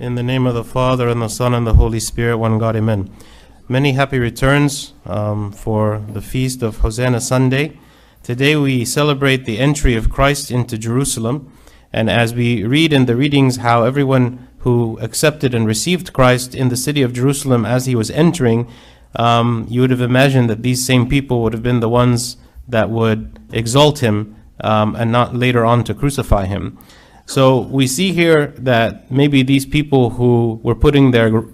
In the name of the Father, and the Son, and the Holy Spirit, one God, amen. Many happy returns um, for the feast of Hosanna Sunday. Today we celebrate the entry of Christ into Jerusalem. And as we read in the readings how everyone who accepted and received Christ in the city of Jerusalem as he was entering, um, you would have imagined that these same people would have been the ones that would exalt him um, and not later on to crucify him. So we see here that maybe these people who were putting their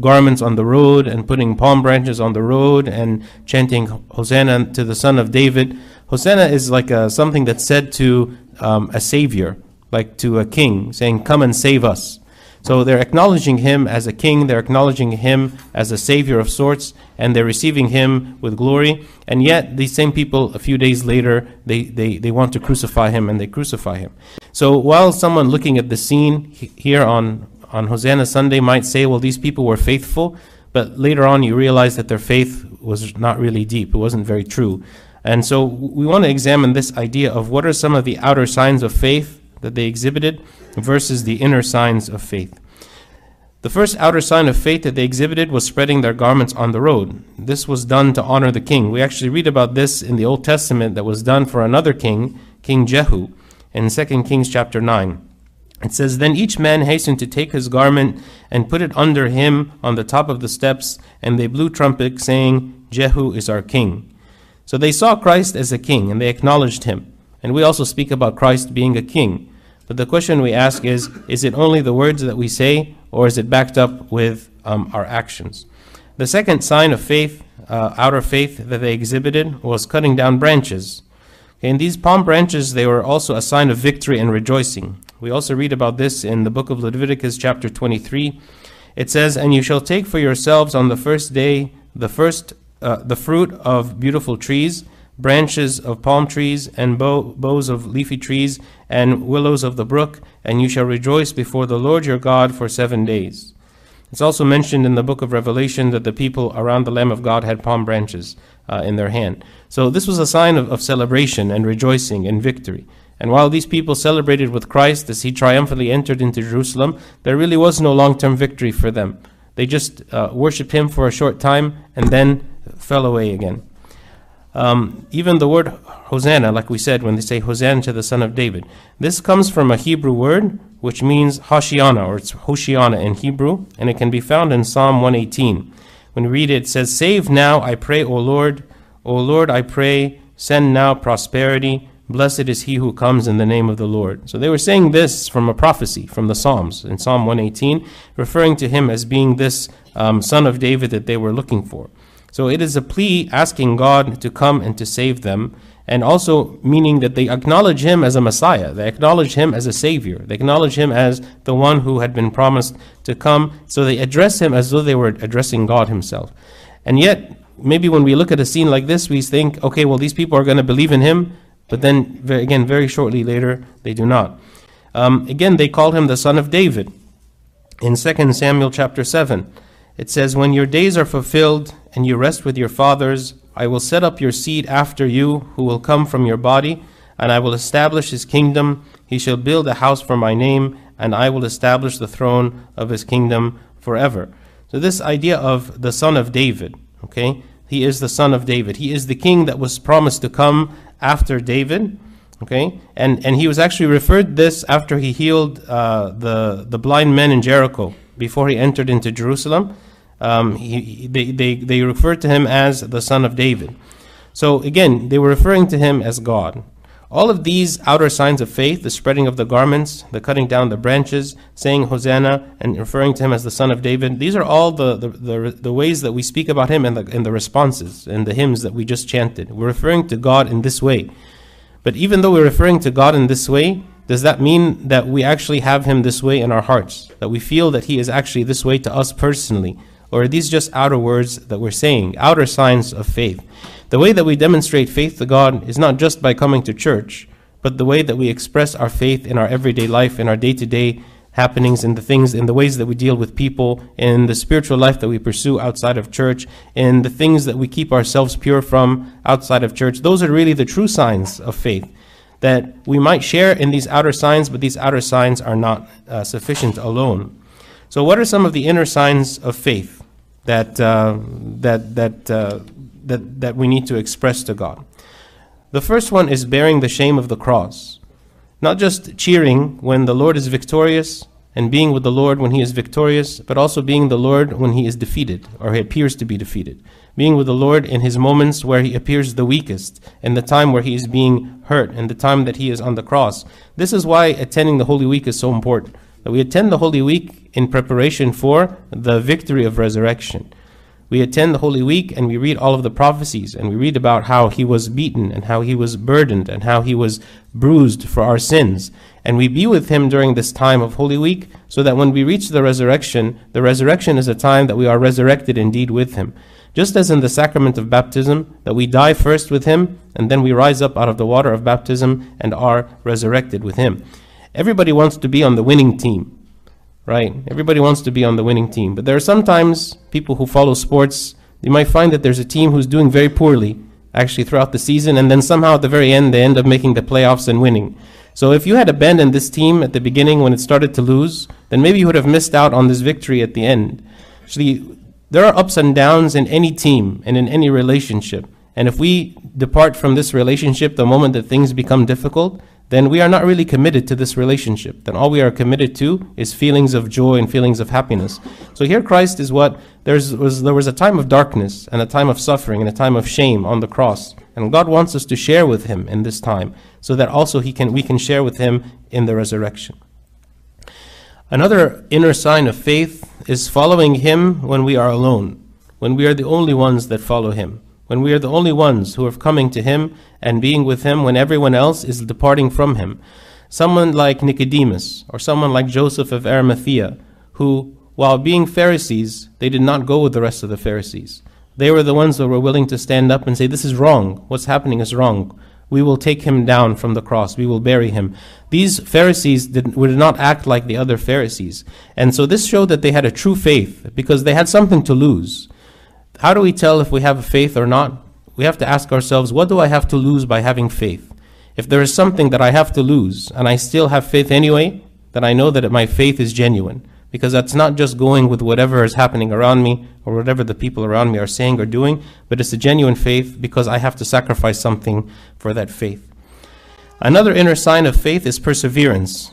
garments on the road and putting palm branches on the road and chanting Hosanna to the Son of David. Hosanna is like a, something that's said to um, a savior, like to a king, saying, Come and save us. So they're acknowledging him as a king, they're acknowledging him as a savior of sorts, and they're receiving him with glory. And yet, these same people, a few days later, they, they, they want to crucify him and they crucify him. So while someone looking at the scene here on, on Hosanna Sunday might say, well, these people were faithful, but later on you realize that their faith was not really deep, it wasn't very true. And so we want to examine this idea of what are some of the outer signs of faith that they exhibited versus the inner signs of faith. The first outer sign of faith that they exhibited was spreading their garments on the road. This was done to honor the king. We actually read about this in the Old Testament that was done for another king, King Jehu, in 2 Kings chapter 9. It says, Then each man hastened to take his garment and put it under him on the top of the steps, and they blew trumpets, saying, Jehu is our king. So they saw Christ as a king, and they acknowledged him. And we also speak about Christ being a king. But the question we ask is is it only the words that we say, or is it backed up with um, our actions? The second sign of faith, uh, outer faith, that they exhibited was cutting down branches. And these palm branches, they were also a sign of victory and rejoicing. We also read about this in the book of Leviticus, chapter 23. It says, And you shall take for yourselves on the first day the first uh, the fruit of beautiful trees branches of palm trees and bow, boughs of leafy trees and willows of the brook, and you shall rejoice before the Lord your God for seven days. It's also mentioned in the book of Revelation that the people around the Lamb of God had palm branches uh, in their hand. So this was a sign of, of celebration and rejoicing and victory. And while these people celebrated with Christ as he triumphantly entered into Jerusalem, there really was no long term victory for them. They just uh, worshiped him for a short time and then fell away again. Um, even the word Hosanna, like we said, when they say Hosanna to the Son of David, this comes from a Hebrew word which means Hoshiana, or it's Hoshiana in Hebrew, and it can be found in Psalm 118. When we read it, it says, Save now, I pray, O Lord. O Lord, I pray, send now prosperity. Blessed is he who comes in the name of the Lord. So they were saying this from a prophecy from the Psalms in Psalm 118, referring to him as being this um, son of David that they were looking for. So it is a plea asking God to come and to save them, and also meaning that they acknowledge Him as a Messiah. They acknowledge Him as a Savior. They acknowledge Him as the one who had been promised to come. So they address Him as though they were addressing God Himself. And yet, maybe when we look at a scene like this, we think, okay, well, these people are going to believe in Him, but then, again, very shortly later, they do not. Um, again, they call Him the Son of David. In 2 Samuel chapter 7, it says, When your days are fulfilled and you rest with your fathers, I will set up your seed after you, who will come from your body, and I will establish his kingdom. He shall build a house for my name, and I will establish the throne of his kingdom forever. So, this idea of the son of David, okay? He is the son of David. He is the king that was promised to come after David, okay? And, and he was actually referred this after he healed uh, the, the blind men in Jericho before he entered into Jerusalem um, he, they, they, they refer to him as the son of David. So again, they were referring to him as God. All of these outer signs of faith, the spreading of the garments, the cutting down the branches, saying Hosanna, and referring to him as the son of David, these are all the, the, the, the ways that we speak about him and the, in the responses and the hymns that we just chanted. We're referring to God in this way. But even though we're referring to God in this way, does that mean that we actually have him this way in our hearts? That we feel that he is actually this way to us personally? Or are these just outer words that we're saying, outer signs of faith? The way that we demonstrate faith to God is not just by coming to church, but the way that we express our faith in our everyday life, in our day to day happenings, in the things, in the ways that we deal with people, in the spiritual life that we pursue outside of church, in the things that we keep ourselves pure from outside of church. Those are really the true signs of faith. That we might share in these outer signs, but these outer signs are not uh, sufficient alone. So, what are some of the inner signs of faith that, uh, that, that, uh, that, that we need to express to God? The first one is bearing the shame of the cross. Not just cheering when the Lord is victorious and being with the Lord when he is victorious, but also being the Lord when he is defeated or he appears to be defeated. Being with the Lord in his moments where he appears the weakest, in the time where he is being hurt, in the time that he is on the cross. This is why attending the Holy Week is so important. That we attend the Holy Week in preparation for the victory of resurrection. We attend the Holy Week and we read all of the prophecies and we read about how he was beaten and how he was burdened and how he was bruised for our sins. And we be with him during this time of Holy Week so that when we reach the resurrection, the resurrection is a time that we are resurrected indeed with him. Just as in the sacrament of baptism, that we die first with him and then we rise up out of the water of baptism and are resurrected with him. Everybody wants to be on the winning team right? Everybody wants to be on the winning team. But there are sometimes people who follow sports, you might find that there's a team who's doing very poorly actually throughout the season, and then somehow at the very end they end up making the playoffs and winning. So if you had abandoned this team at the beginning when it started to lose, then maybe you would have missed out on this victory at the end. Actually, there are ups and downs in any team and in any relationship. And if we depart from this relationship the moment that things become difficult, then we are not really committed to this relationship. Then all we are committed to is feelings of joy and feelings of happiness. So here Christ is what there's was there was a time of darkness and a time of suffering and a time of shame on the cross. And God wants us to share with him in this time so that also he can we can share with him in the resurrection. Another inner sign of faith is following him when we are alone, when we are the only ones that follow him when we are the only ones who are coming to him and being with him when everyone else is departing from him. Someone like Nicodemus or someone like Joseph of Arimathea, who, while being Pharisees, they did not go with the rest of the Pharisees. They were the ones that were willing to stand up and say, This is wrong. What's happening is wrong. We will take him down from the cross. We will bury him. These Pharisees did, not act like the other Pharisees. And so this showed that they had a true faith because they had something to lose. How do we tell if we have faith or not? We have to ask ourselves, what do I have to lose by having faith? If there is something that I have to lose and I still have faith anyway, then I know that my faith is genuine. Because that's not just going with whatever is happening around me or whatever the people around me are saying or doing, but it's a genuine faith because I have to sacrifice something for that faith. Another inner sign of faith is perseverance.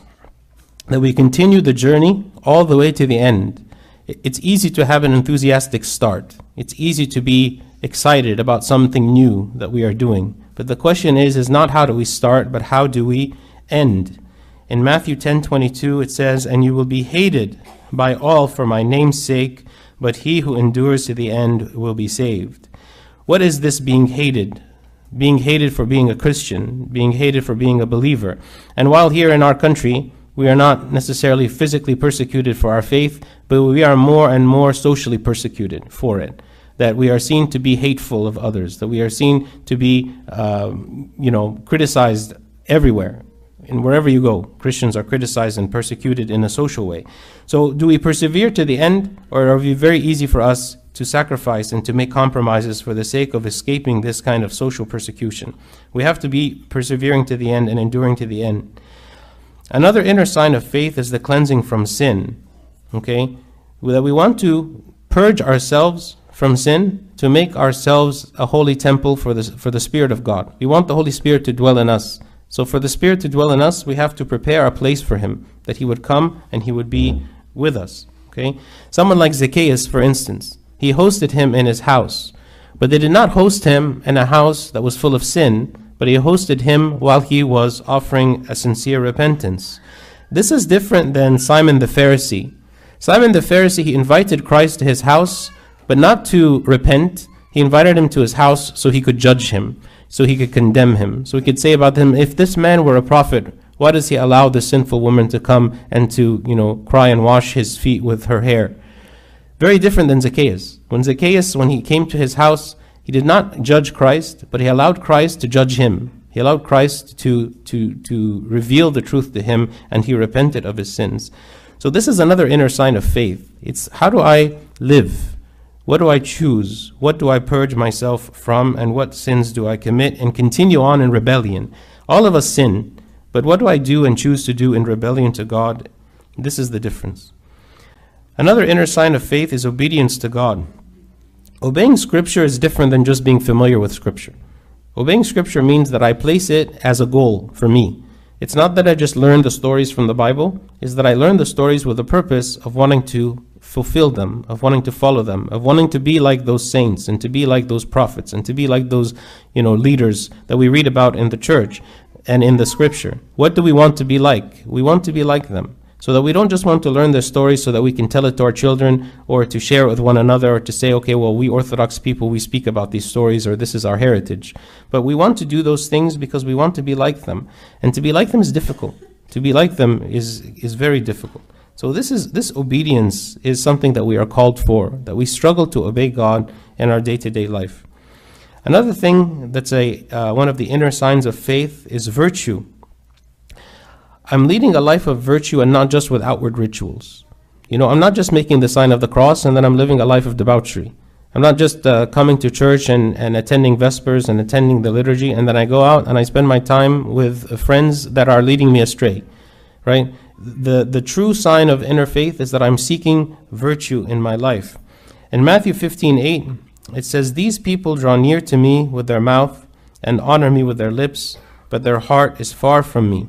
That we continue the journey all the way to the end. It's easy to have an enthusiastic start. It's easy to be excited about something new that we are doing. But the question is is not how do we start, but how do we end? In Matthew 10:22 it says, "And you will be hated by all for my name's sake, but he who endures to the end will be saved." What is this being hated? Being hated for being a Christian, being hated for being a believer. And while here in our country, we are not necessarily physically persecuted for our faith, but we are more and more socially persecuted for it. That we are seen to be hateful of others, that we are seen to be, uh, you know, criticized everywhere. And wherever you go, Christians are criticized and persecuted in a social way. So, do we persevere to the end, or are we very easy for us to sacrifice and to make compromises for the sake of escaping this kind of social persecution? We have to be persevering to the end and enduring to the end. Another inner sign of faith is the cleansing from sin. Okay? That we want to purge ourselves from sin to make ourselves a holy temple for the, for the Spirit of God. We want the Holy Spirit to dwell in us. So, for the Spirit to dwell in us, we have to prepare a place for Him, that He would come and He would be with us. Okay? Someone like Zacchaeus, for instance, he hosted him in his house, but they did not host him in a house that was full of sin but he hosted him while he was offering a sincere repentance. This is different than Simon the Pharisee. Simon the Pharisee, he invited Christ to his house, but not to repent. He invited him to his house so he could judge him, so he could condemn him, so he could say about him, if this man were a prophet, why does he allow this sinful woman to come and to, you know, cry and wash his feet with her hair? Very different than Zacchaeus. When Zacchaeus, when he came to his house, he did not judge Christ, but he allowed Christ to judge him. He allowed Christ to, to, to reveal the truth to him, and he repented of his sins. So, this is another inner sign of faith. It's how do I live? What do I choose? What do I purge myself from? And what sins do I commit and continue on in rebellion? All of us sin, but what do I do and choose to do in rebellion to God? This is the difference. Another inner sign of faith is obedience to God. Obeying Scripture is different than just being familiar with Scripture. Obeying Scripture means that I place it as a goal for me. It's not that I just learn the stories from the Bible, it's that I learn the stories with the purpose of wanting to fulfill them, of wanting to follow them, of wanting to be like those saints and to be like those prophets and to be like those, you know, leaders that we read about in the church and in the scripture. What do we want to be like? We want to be like them. So that we don't just want to learn the story so that we can tell it to our children or to share it with one another or to say, okay, well, we Orthodox people, we speak about these stories or this is our heritage. But we want to do those things because we want to be like them. And to be like them is difficult. To be like them is, is very difficult. So this is this obedience is something that we are called for, that we struggle to obey God in our day-to-day life. Another thing that's a uh, one of the inner signs of faith is virtue. I'm leading a life of virtue and not just with outward rituals. You know, I'm not just making the sign of the cross and then I'm living a life of debauchery. I'm not just uh, coming to church and, and attending Vespers and attending the liturgy and then I go out and I spend my time with friends that are leading me astray, right? The, the true sign of inner faith is that I'm seeking virtue in my life. In Matthew 15 8, it says, These people draw near to me with their mouth and honor me with their lips, but their heart is far from me.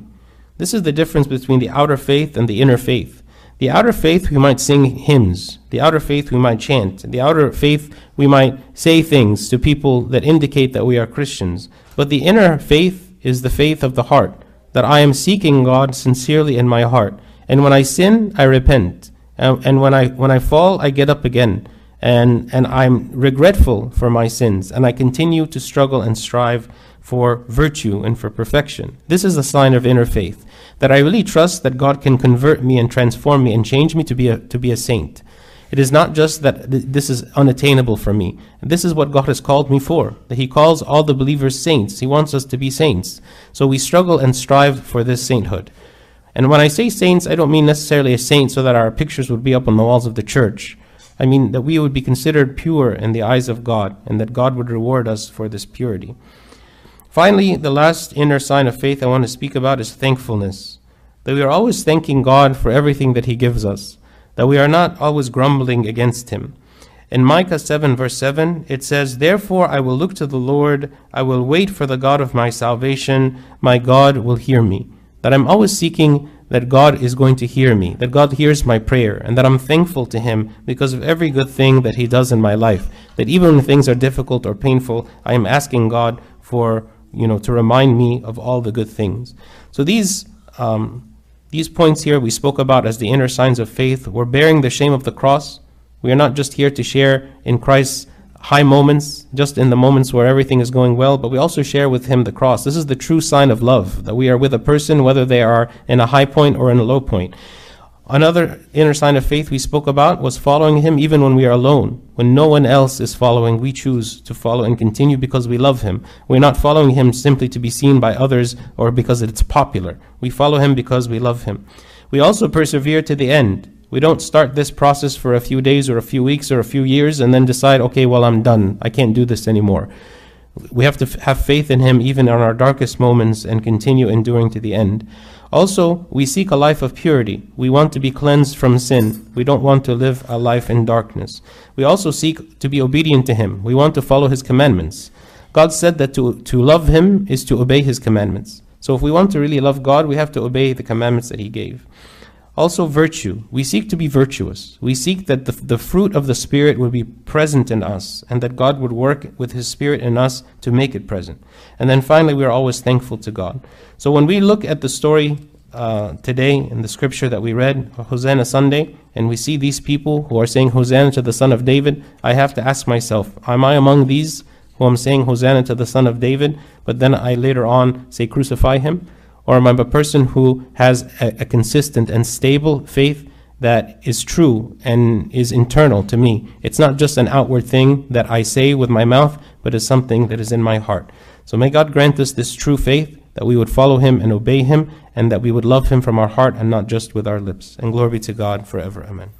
This is the difference between the outer faith and the inner faith. The outer faith, we might sing hymns. The outer faith, we might chant. The outer faith, we might say things to people that indicate that we are Christians. But the inner faith is the faith of the heart, that I am seeking God sincerely in my heart. And when I sin, I repent. And, and when, I, when I fall, I get up again. And, and I'm regretful for my sins. And I continue to struggle and strive for virtue and for perfection. This is a sign of inner faith that I really trust that God can convert me and transform me and change me to be a, to be a saint. It is not just that th- this is unattainable for me. This is what God has called me for. That He calls all the believers saints. He wants us to be saints. So we struggle and strive for this sainthood. And when I say saints, I don't mean necessarily a saint so that our pictures would be up on the walls of the church. I mean that we would be considered pure in the eyes of God and that God would reward us for this purity. Finally, the last inner sign of faith I want to speak about is thankfulness. That we are always thanking God for everything that He gives us, that we are not always grumbling against Him. In Micah 7, verse 7, it says, Therefore I will look to the Lord, I will wait for the God of my salvation, my God will hear me. That I'm always seeking that God is going to hear me, that God hears my prayer, and that I'm thankful to Him because of every good thing that He does in my life. That even when things are difficult or painful, I am asking God for you know, to remind me of all the good things. So these um, these points here we spoke about as the inner signs of faith. We're bearing the shame of the cross. We are not just here to share in Christ's high moments, just in the moments where everything is going well, but we also share with him the cross. This is the true sign of love, that we are with a person whether they are in a high point or in a low point. Another inner sign of faith we spoke about was following Him even when we are alone. When no one else is following, we choose to follow and continue because we love Him. We're not following Him simply to be seen by others or because it's popular. We follow Him because we love Him. We also persevere to the end. We don't start this process for a few days or a few weeks or a few years and then decide, okay, well, I'm done. I can't do this anymore. We have to f- have faith in Him even in our darkest moments and continue enduring to the end. Also, we seek a life of purity. We want to be cleansed from sin. We don't want to live a life in darkness. We also seek to be obedient to Him. We want to follow His commandments. God said that to, to love Him is to obey His commandments. So if we want to really love God, we have to obey the commandments that He gave. Also, virtue. We seek to be virtuous. We seek that the, the fruit of the Spirit would be present in us and that God would work with His Spirit in us to make it present. And then finally, we are always thankful to God. So when we look at the story uh, today in the scripture that we read, Hosanna Sunday, and we see these people who are saying Hosanna to the Son of David, I have to ask myself, am I among these who am saying Hosanna to the Son of David, but then I later on say crucify him? Or am I a person who has a, a consistent and stable faith that is true and is internal to me? It's not just an outward thing that I say with my mouth, but is something that is in my heart. So may God grant us this true faith, that we would follow him and obey him, and that we would love him from our heart and not just with our lips. And glory be to God forever. Amen.